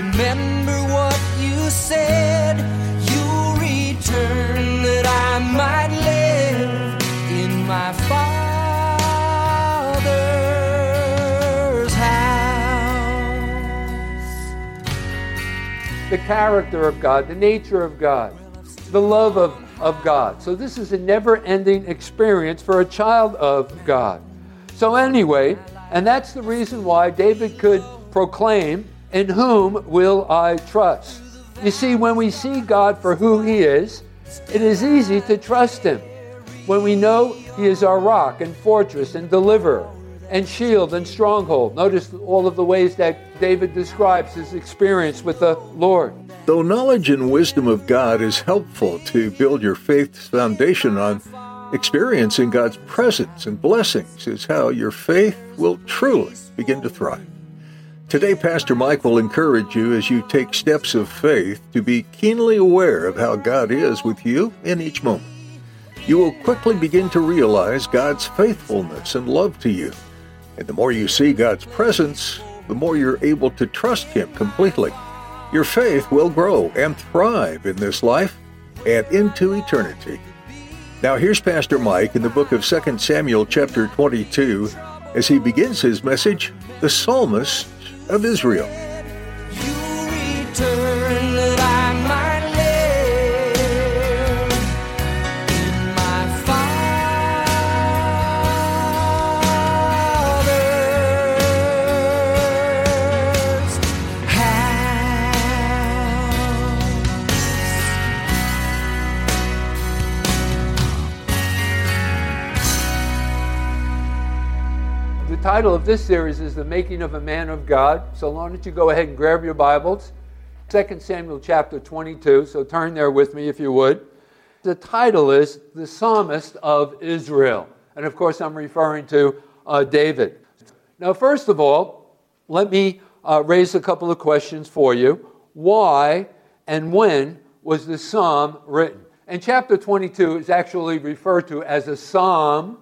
Remember what you said. You'll return that I might live in my Father's house. the character of God, the nature of God, the love of, of God. So, this is a never ending experience for a child of God. So, anyway, and that's the reason why David could proclaim, In whom will I trust? You see, when we see God for who He is, it is easy to trust Him. When we know He is our rock and fortress and deliverer and shield and stronghold. Notice all of the ways that David describes his experience with the Lord. Though knowledge and wisdom of God is helpful to build your faith's foundation on, experiencing God's presence and blessings is how your faith will truly begin to thrive. Today, Pastor Mike will encourage you as you take steps of faith to be keenly aware of how God is with you in each moment. You will quickly begin to realize God's faithfulness and love to you. And the more you see God's presence, the more you're able to trust Him completely. Your faith will grow and thrive in this life and into eternity. Now here's Pastor Mike in the book of 2 Samuel chapter 22 as he begins his message, The Psalmist of Israel. The title of this series is The Making of a Man of God. So why don't you go ahead and grab your Bibles? 2 Samuel chapter 22. So turn there with me if you would. The title is The Psalmist of Israel. And of course, I'm referring to uh, David. Now, first of all, let me uh, raise a couple of questions for you. Why and when was the psalm written? And chapter 22 is actually referred to as a psalm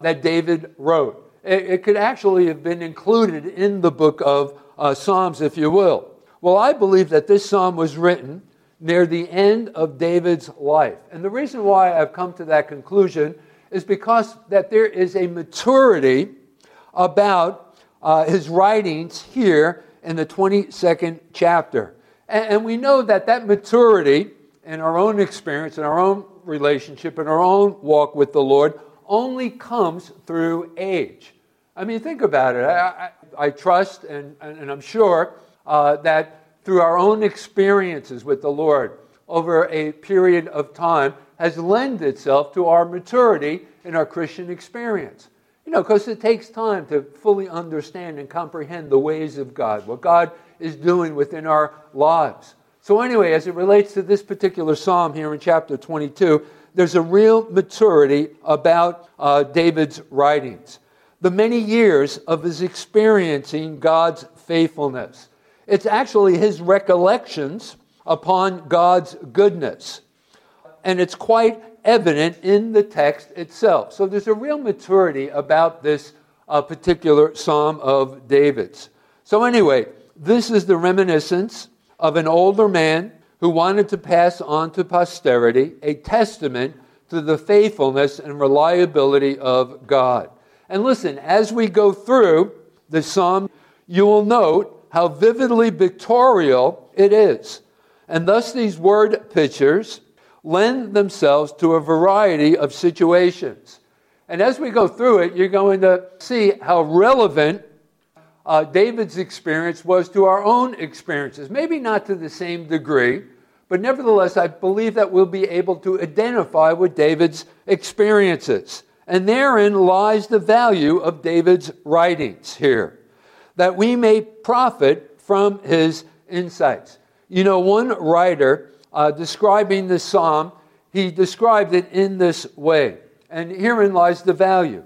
that David wrote. It, it could actually have been included in the book of uh, Psalms, if you will. Well, I believe that this psalm was written near the end of David's life. And the reason why I've come to that conclusion is because that there is a maturity about uh, his writings here in the 22nd chapter. And, and we know that that maturity in our own experience, in our own relationship, in our own walk with the Lord, only comes through age. I mean, think about it. I, I, I trust and, and, and I'm sure uh, that through our own experiences with the Lord over a period of time has lent itself to our maturity in our Christian experience. You know, because it takes time to fully understand and comprehend the ways of God, what God is doing within our lives. So, anyway, as it relates to this particular psalm here in chapter 22, there's a real maturity about uh, David's writings. The many years of his experiencing God's faithfulness. It's actually his recollections upon God's goodness. And it's quite evident in the text itself. So there's a real maturity about this uh, particular Psalm of David's. So, anyway, this is the reminiscence of an older man who wanted to pass on to posterity a testament to the faithfulness and reliability of God. And listen, as we go through the psalm, you will note how vividly pictorial it is. And thus, these word pictures lend themselves to a variety of situations. And as we go through it, you're going to see how relevant uh, David's experience was to our own experiences. Maybe not to the same degree, but nevertheless, I believe that we'll be able to identify with David's experiences. And therein lies the value of David's writings here, that we may profit from his insights. You know, one writer uh, describing this psalm, he described it in this way. And herein lies the value.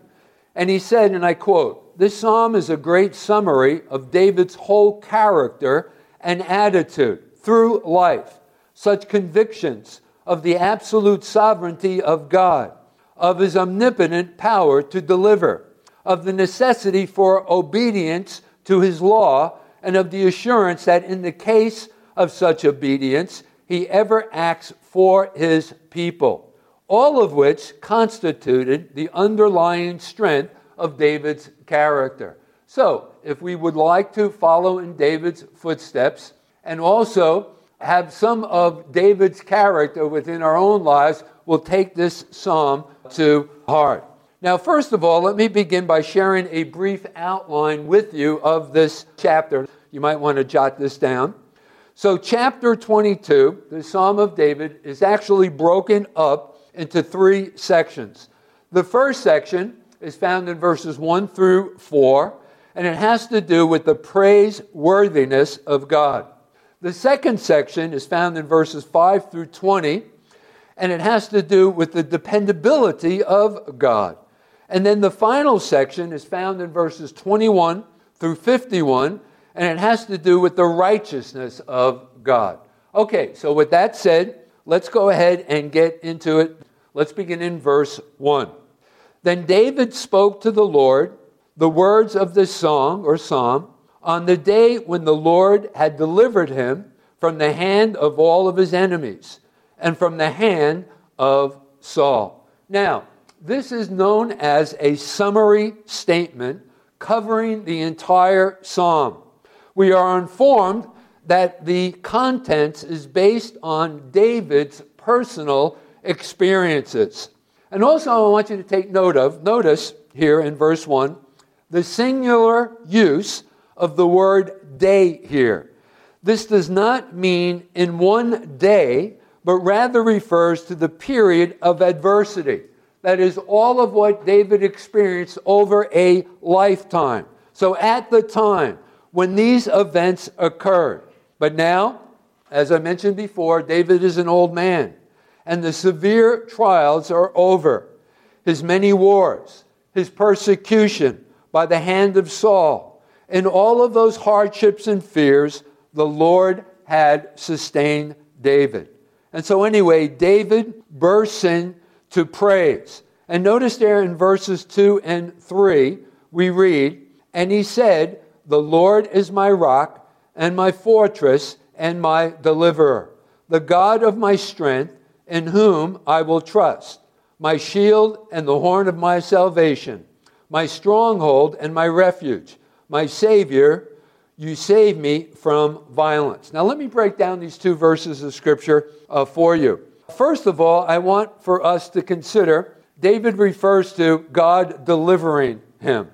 And he said, and I quote, This psalm is a great summary of David's whole character and attitude through life, such convictions of the absolute sovereignty of God, of his omnipotent power to deliver, of the necessity for obedience to his law, and of the assurance that in the case of such obedience, he ever acts for his people. All of which constituted the underlying strength of David's character. So, if we would like to follow in David's footsteps and also have some of David's character within our own lives, we'll take this psalm to heart. Now, first of all, let me begin by sharing a brief outline with you of this chapter. You might want to jot this down. So, chapter 22, the Psalm of David, is actually broken up into three sections. The first section is found in verses 1 through 4, and it has to do with the praiseworthiness of God. The second section is found in verses 5 through 20, and it has to do with the dependability of God. And then the final section is found in verses 21 through 51, and it has to do with the righteousness of God. Okay, so with that said, let's go ahead and get into it. Let's begin in verse 1. Then David spoke to the Lord the words of this song or psalm on the day when the Lord had delivered him from the hand of all of his enemies and from the hand of Saul. Now, this is known as a summary statement covering the entire psalm. We are informed that the contents is based on David's personal experiences. And also, I want you to take note of, notice here in verse 1, the singular use of the word day here. This does not mean in one day, but rather refers to the period of adversity. That is all of what David experienced over a lifetime. So at the time when these events occurred. But now, as I mentioned before, David is an old man, and the severe trials are over. His many wars, his persecution by the hand of Saul, and all of those hardships and fears, the Lord had sustained David. And so, anyway, David bursts into praise. And notice there in verses 2 and 3, we read, And he said, The Lord is my rock and my fortress and my deliverer, the God of my strength, in whom I will trust, my shield and the horn of my salvation, my stronghold and my refuge, my Savior. You save me from violence. Now, let me break down these two verses of Scripture uh, for you. First of all, I want for us to consider David refers to God delivering him.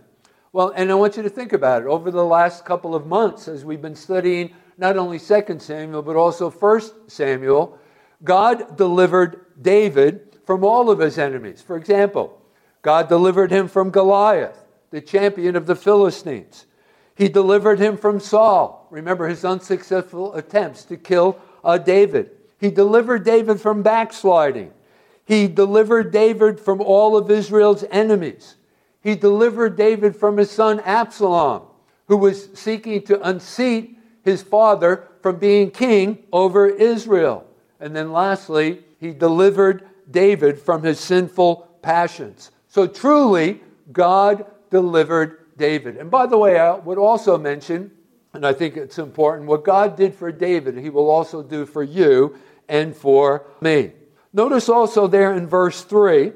Well, and I want you to think about it. Over the last couple of months, as we've been studying not only 2 Samuel, but also 1 Samuel, God delivered David from all of his enemies. For example, God delivered him from Goliath, the champion of the Philistines. He delivered him from Saul. Remember his unsuccessful attempts to kill uh, David. He delivered David from backsliding. He delivered David from all of Israel's enemies. He delivered David from his son Absalom, who was seeking to unseat his father from being king over Israel. And then lastly, he delivered David from his sinful passions. So truly, God delivered David. And by the way, I would also mention, and I think it's important, what God did for David, he will also do for you and for me. Notice also there in verse 3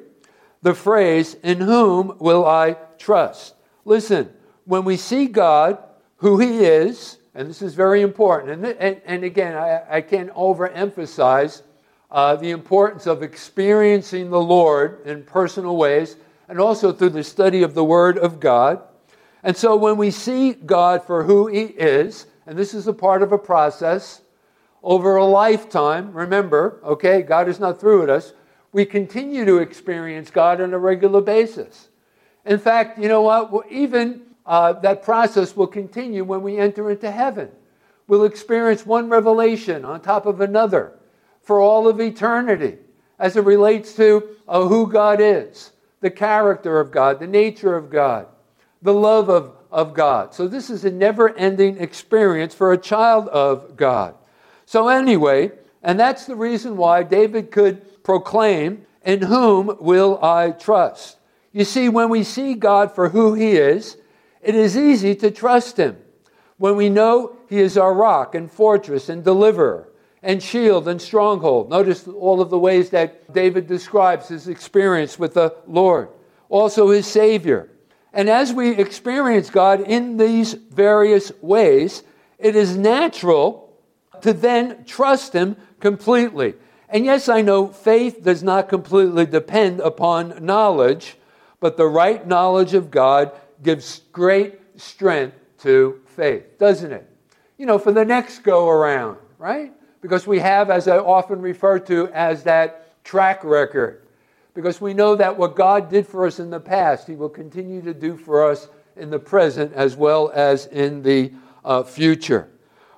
the phrase, In whom will I trust? Listen, when we see God, who He is, and this is very important, and, and, and again, I, I can't overemphasize uh, the importance of experiencing the Lord in personal ways and also through the study of the Word of God. And so when we see God for who He is, and this is a part of a process, over a lifetime, remember, okay, God is not through with us, we continue to experience God on a regular basis. In fact, you know what? Well, even uh, that process will continue when we enter into heaven. We'll experience one revelation on top of another for all of eternity as it relates to uh, who God is, the character of God, the nature of God, the love of, of God. So, this is a never ending experience for a child of God. So, anyway, and that's the reason why David could proclaim, In whom will I trust? You see, when we see God for who He is, it is easy to trust Him. When we know He is our rock and fortress and deliverer and shield and stronghold. Notice all of the ways that David describes his experience with the Lord. Also, His Savior. And as we experience God in these various ways, it is natural to then trust Him completely. And yes, I know faith does not completely depend upon knowledge, but the right knowledge of God gives great strength to faith, doesn't it? You know, for the next go around, right? Because we have, as I often refer to, as that track record. Because we know that what God did for us in the past, He will continue to do for us in the present as well as in the uh, future.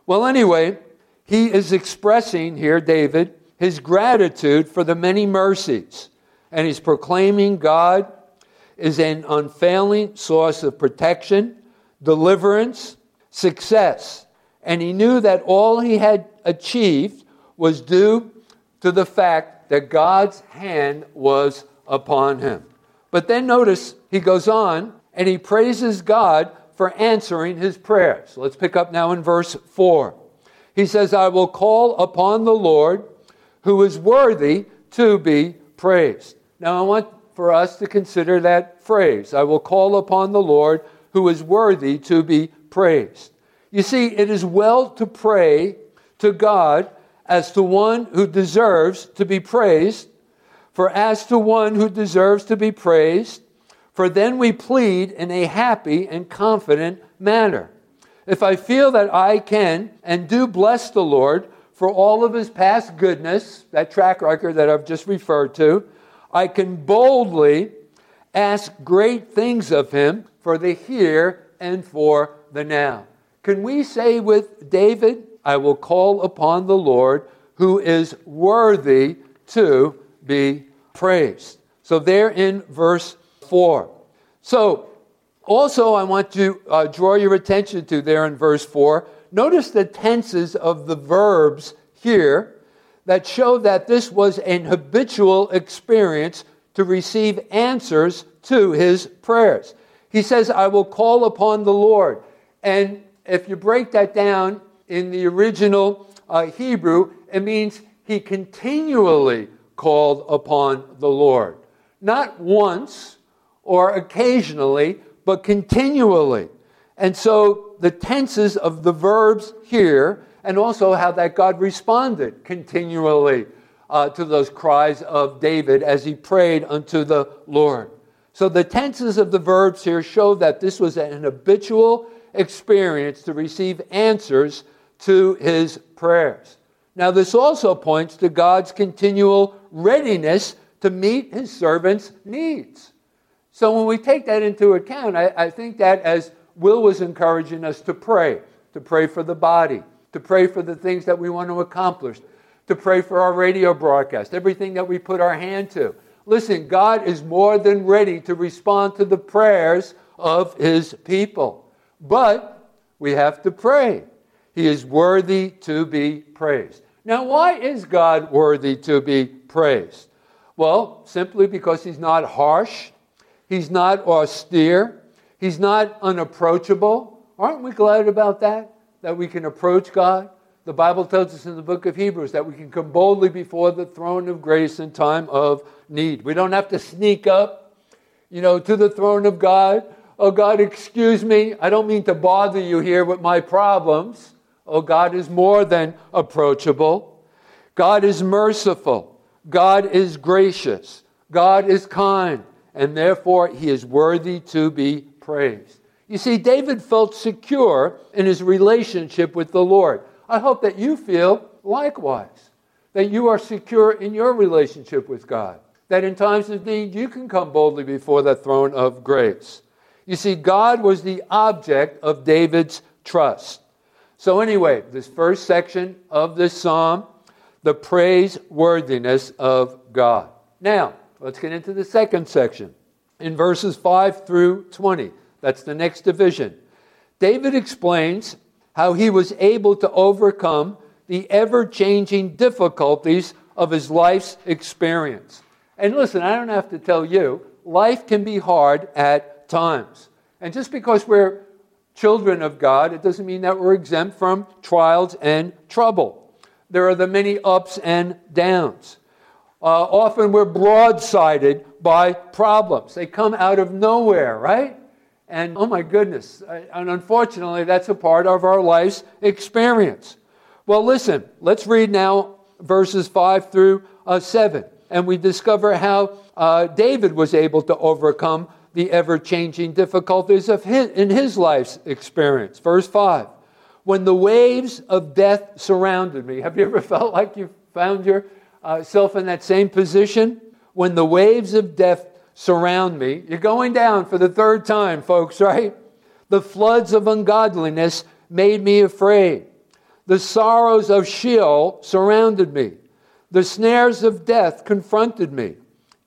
Well, anyway, he is expressing here, David, his gratitude for the many mercies. And he's proclaiming God is an unfailing source of protection, deliverance, success. And he knew that all he had achieved was due to the fact that God's hand was upon him. But then notice he goes on and he praises God for answering his prayers. Let's pick up now in verse 4. He says, I will call upon the Lord who is worthy to be praised. Now, I want for us to consider that phrase I will call upon the Lord who is worthy to be praised. You see, it is well to pray to God as to one who deserves to be praised, for as to one who deserves to be praised, for then we plead in a happy and confident manner. If I feel that I can and do bless the Lord for all of his past goodness, that track record that I've just referred to, I can boldly ask great things of him for the here and for the now. Can we say with David, I will call upon the Lord who is worthy to be praised? So, there in verse 4. So, also, I want to uh, draw your attention to there in verse 4. Notice the tenses of the verbs here that show that this was an habitual experience to receive answers to his prayers. He says, I will call upon the Lord. And if you break that down in the original uh, Hebrew, it means he continually called upon the Lord. Not once or occasionally, but continually. And so the tenses of the verbs here, and also how that God responded continually uh, to those cries of David as he prayed unto the Lord. So the tenses of the verbs here show that this was an habitual experience to receive answers to his prayers. Now, this also points to God's continual readiness to meet his servants' needs. So when we take that into account, I, I, think that as Will was encouraging us to pray, to pray for the body, to pray for the things that we want to accomplish, to pray for our radio broadcast, everything that we put our hand to. Listen, God is more than ready to respond to the prayers of his people. But we have to pray. He is worthy to be praised. Now, why is God worthy to be praised? Well, simply because he's not harsh He's not austere. He's not unapproachable. Aren't we glad about that? That we can approach God? The Bible tells us in the book of Hebrews that we can come boldly before the throne of grace in time of need. We don't have to sneak up, you know, to the throne of God. Oh, God, excuse me. I don't mean to bother you here with my problems. Oh, God is more than approachable. God is merciful. God is gracious. God is kind and therefore he is worthy to be praised. You see, David felt secure in his relationship with the Lord. I hope that you feel likewise, that you are secure in your relationship with God, that in times of need you can come boldly before the throne of grace. You see, God was the object of David's trust. So, anyway, this first section of this psalm, the praiseworthiness of God. Now, let's get into the second section. In verses 5 through 20, that's the next division. David explains how he was able to overcome the ever changing difficulties of his life's experience. And listen, I don't have to tell you, life can be hard at times. And just because we're children of God, it doesn't mean that we're exempt from trials and trouble. There are the many ups and downs. Uh, often we're broadsided by problems. They come out of nowhere, right? And oh my goodness, and unfortunately, that's a part of our life's experience. Well, listen, let's read now verses 5 through uh, 7. And we discover how uh, David was able to overcome the ever changing difficulties of his, in his life's experience. Verse 5 When the waves of death surrounded me, have you ever felt like you found yourself in that same position? When the waves of death surround me, you're going down for the third time, folks, right? The floods of ungodliness made me afraid. The sorrows of Sheol surrounded me. The snares of death confronted me.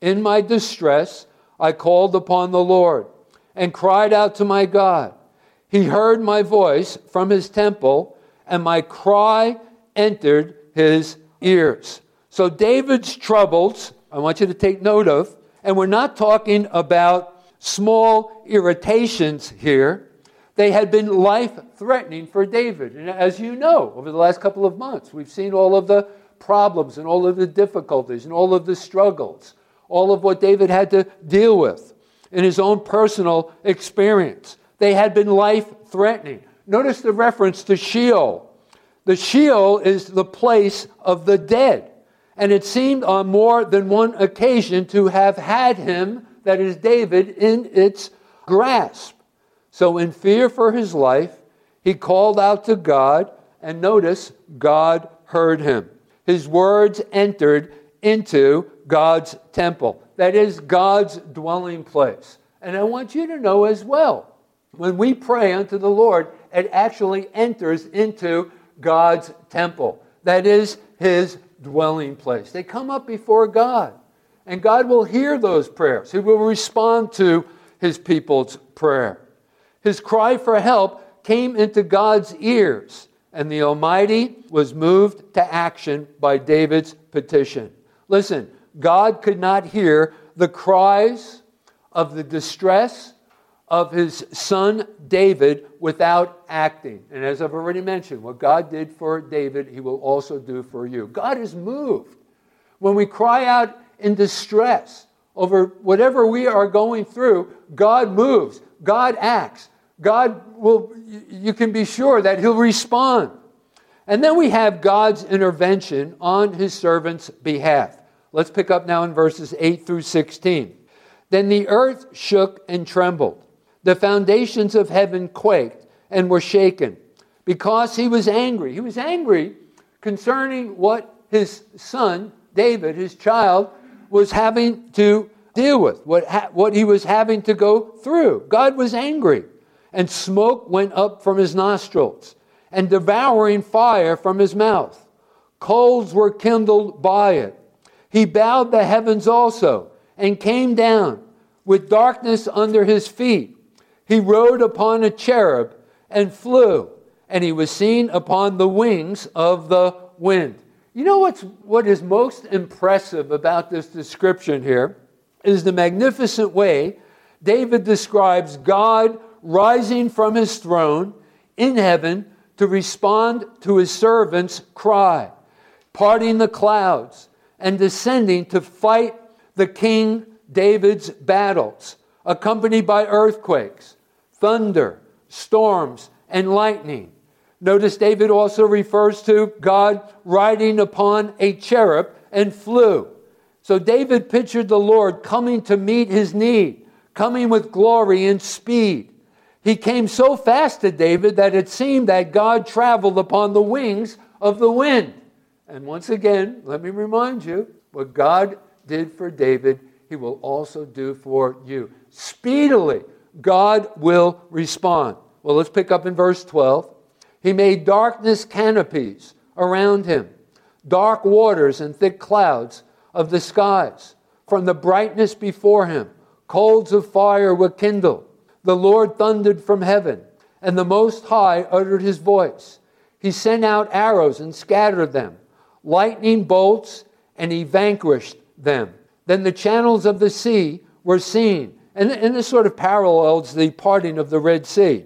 In my distress, I called upon the Lord and cried out to my God. He heard my voice from his temple, and my cry entered his ears. So, David's troubles, I want you to take note of, and we're not talking about small irritations here. They had been life threatening for David. And as you know, over the last couple of months, we've seen all of the problems and all of the difficulties and all of the struggles, all of what David had to deal with in his own personal experience. They had been life threatening. Notice the reference to Sheol. The Sheol is the place of the dead. And it seemed on more than one occasion to have had him, that is David, in its grasp. So, in fear for his life, he called out to God, and notice, God heard him. His words entered into God's temple, that is, God's dwelling place. And I want you to know as well, when we pray unto the Lord, it actually enters into God's temple, that is, his dwelling place. They come up before God, and God will hear those prayers. He will respond to his people's prayer. His cry for help came into God's ears, and the Almighty was moved to action by David's petition. Listen, God could not hear the cries of the distress of his son David without acting. And as I've already mentioned, what God did for David, he will also do for you. God is moved. When we cry out in distress over whatever we are going through, God moves, God acts. God will, you can be sure that he'll respond. And then we have God's intervention on his servant's behalf. Let's pick up now in verses 8 through 16. Then the earth shook and trembled. The foundations of heaven quaked and were shaken because he was angry. He was angry concerning what his son, David, his child, was having to deal with, what, ha- what he was having to go through. God was angry, and smoke went up from his nostrils, and devouring fire from his mouth. Coals were kindled by it. He bowed the heavens also, and came down with darkness under his feet he rode upon a cherub and flew, and he was seen upon the wings of the wind. You know what's, what is most impressive about this description here is the magnificent way David describes God rising from his throne in heaven to respond to his servant's cry, parting the clouds, and descending to fight the King David's battles accompanied by earthquakes, thunder, storms, and lightning. Notice David also refers to God riding upon a cherub and flew. So David pictured the Lord coming to meet his need, coming with glory and speed. He came so fast to David that it seemed that God traveled upon the wings of the wind. And once again, let me remind you what God did for David, he will also do for you speedily God will respond. Well, let's pick up in verse 12. He made darkness canopies around him, dark waters and thick clouds of the skies. From the brightness before him, coals of fire were kindled. The Lord thundered from heaven, and the Most High uttered his voice. He sent out arrows and scattered them, lightning bolts, and he vanquished them. Then the channels of the sea were seen. And, and this sort of parallels the parting of the Red Sea.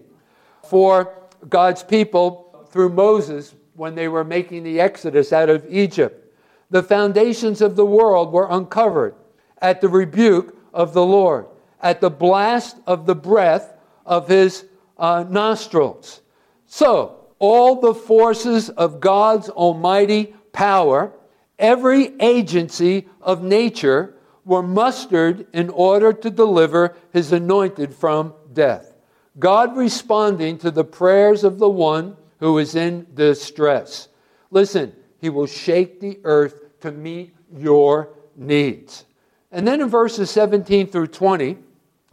For God's people, through Moses, when they were making the exodus out of Egypt, the foundations of the world were uncovered at the rebuke of the Lord, at the blast of the breath of his uh, nostrils. So, all the forces of God's almighty power, every agency of nature, were mustered in order to deliver his anointed from death. God responding to the prayers of the one who is in distress. Listen, he will shake the earth to meet your needs. And then in verses 17 through 20,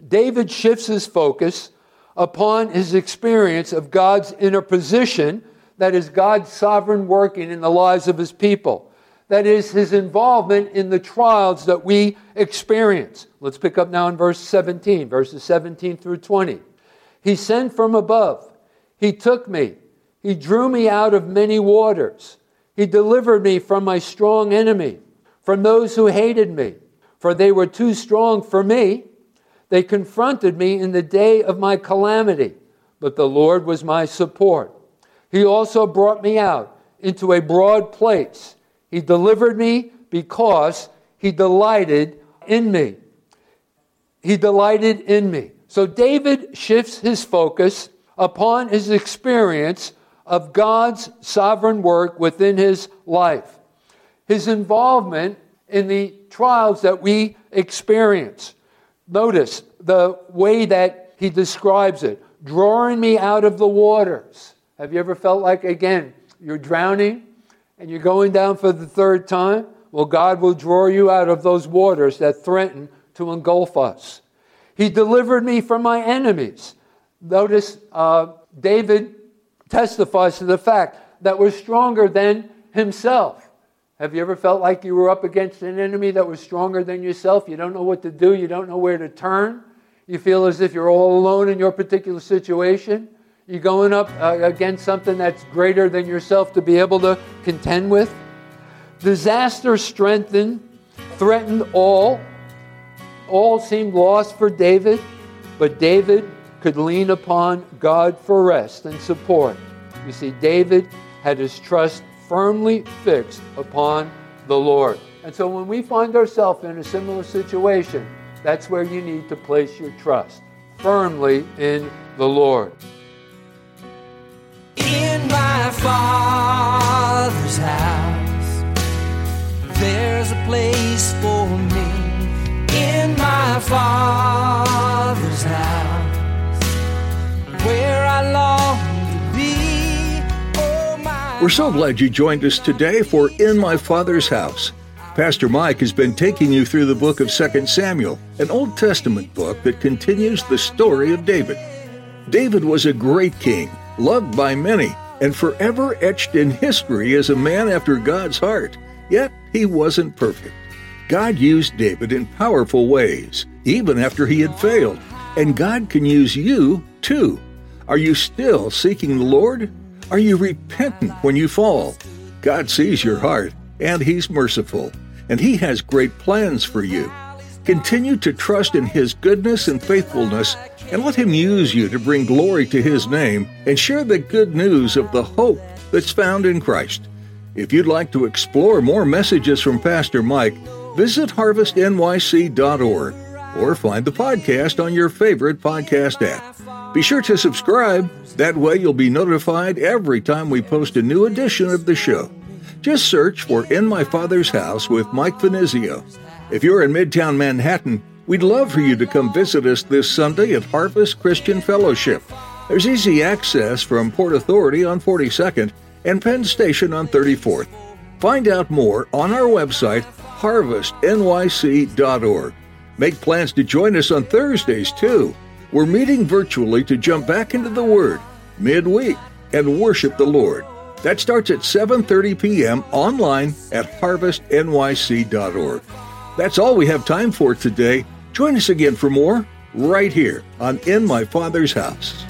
David shifts his focus upon his experience of God's interposition, that is, God's sovereign working in the lives of his people. That is, his involvement in the trials that we experience. Let's pick up now in verse 17, verses 17 through 20. He sent from above, he took me, he drew me out of many waters, he delivered me from my strong enemy, from those who hated me, for they were too strong for me. They confronted me in the day of my calamity, but the Lord was my support. He also brought me out into a broad place. He delivered me because he delighted in me. He delighted in me. So David shifts his focus upon his experience of God's sovereign work within his life, his involvement in the trials that we experience. Notice the way that he describes it drawing me out of the waters. Have you ever felt like, again, you're drowning and you're going down for the third time? Well, God will draw you out of those waters that threaten to engulf us. He delivered me from my enemies. Notice uh, David testifies to the fact that we're stronger than himself. Have you ever felt like you were up against an enemy that was stronger than yourself? You don't know what to do, you don't know where to turn. You feel as if you're all alone in your particular situation. You're going up uh, against something that's greater than yourself to be able to contend with. Disaster strengthened, threatened all. All seemed lost for David, but David could lean upon God for rest and support. You see, David had his trust firmly fixed upon the Lord. And so when we find ourselves in a similar situation, that's where you need to place your trust firmly in the Lord. In my father's house, there's a place for me. In my father's house, where I long to be. Oh, We're so glad you joined us today for In My Father's House. Pastor Mike has been taking you through the book of 2 Samuel, an Old Testament book that continues the story of David. David was a great king, loved by many, and forever etched in history as a man after God's heart. Yet he wasn't perfect. God used David in powerful ways, even after he had failed. And God can use you too. Are you still seeking the Lord? Are you repentant when you fall? God sees your heart, and He's merciful, and He has great plans for you. Continue to trust in His goodness and faithfulness, and let Him use you to bring glory to His name and share the good news of the hope that's found in Christ. If you'd like to explore more messages from Pastor Mike, visit harvestnyc.org or find the podcast on your favorite podcast app. Be sure to subscribe. That way you'll be notified every time we post a new edition of the show. Just search for In My Father's House with Mike Finizio. If you're in Midtown Manhattan, we'd love for you to come visit us this Sunday at Harvest Christian Fellowship. There's easy access from Port Authority on 42nd and Penn Station on 34th. Find out more on our website, harvestnyc.org. Make plans to join us on Thursdays, too. We're meeting virtually to jump back into the Word midweek. and worship the Lord. That starts at 7:30 p.m. online at harvestnyc.org. That's all we have time for today. Join us again for more right here on In My Father's House.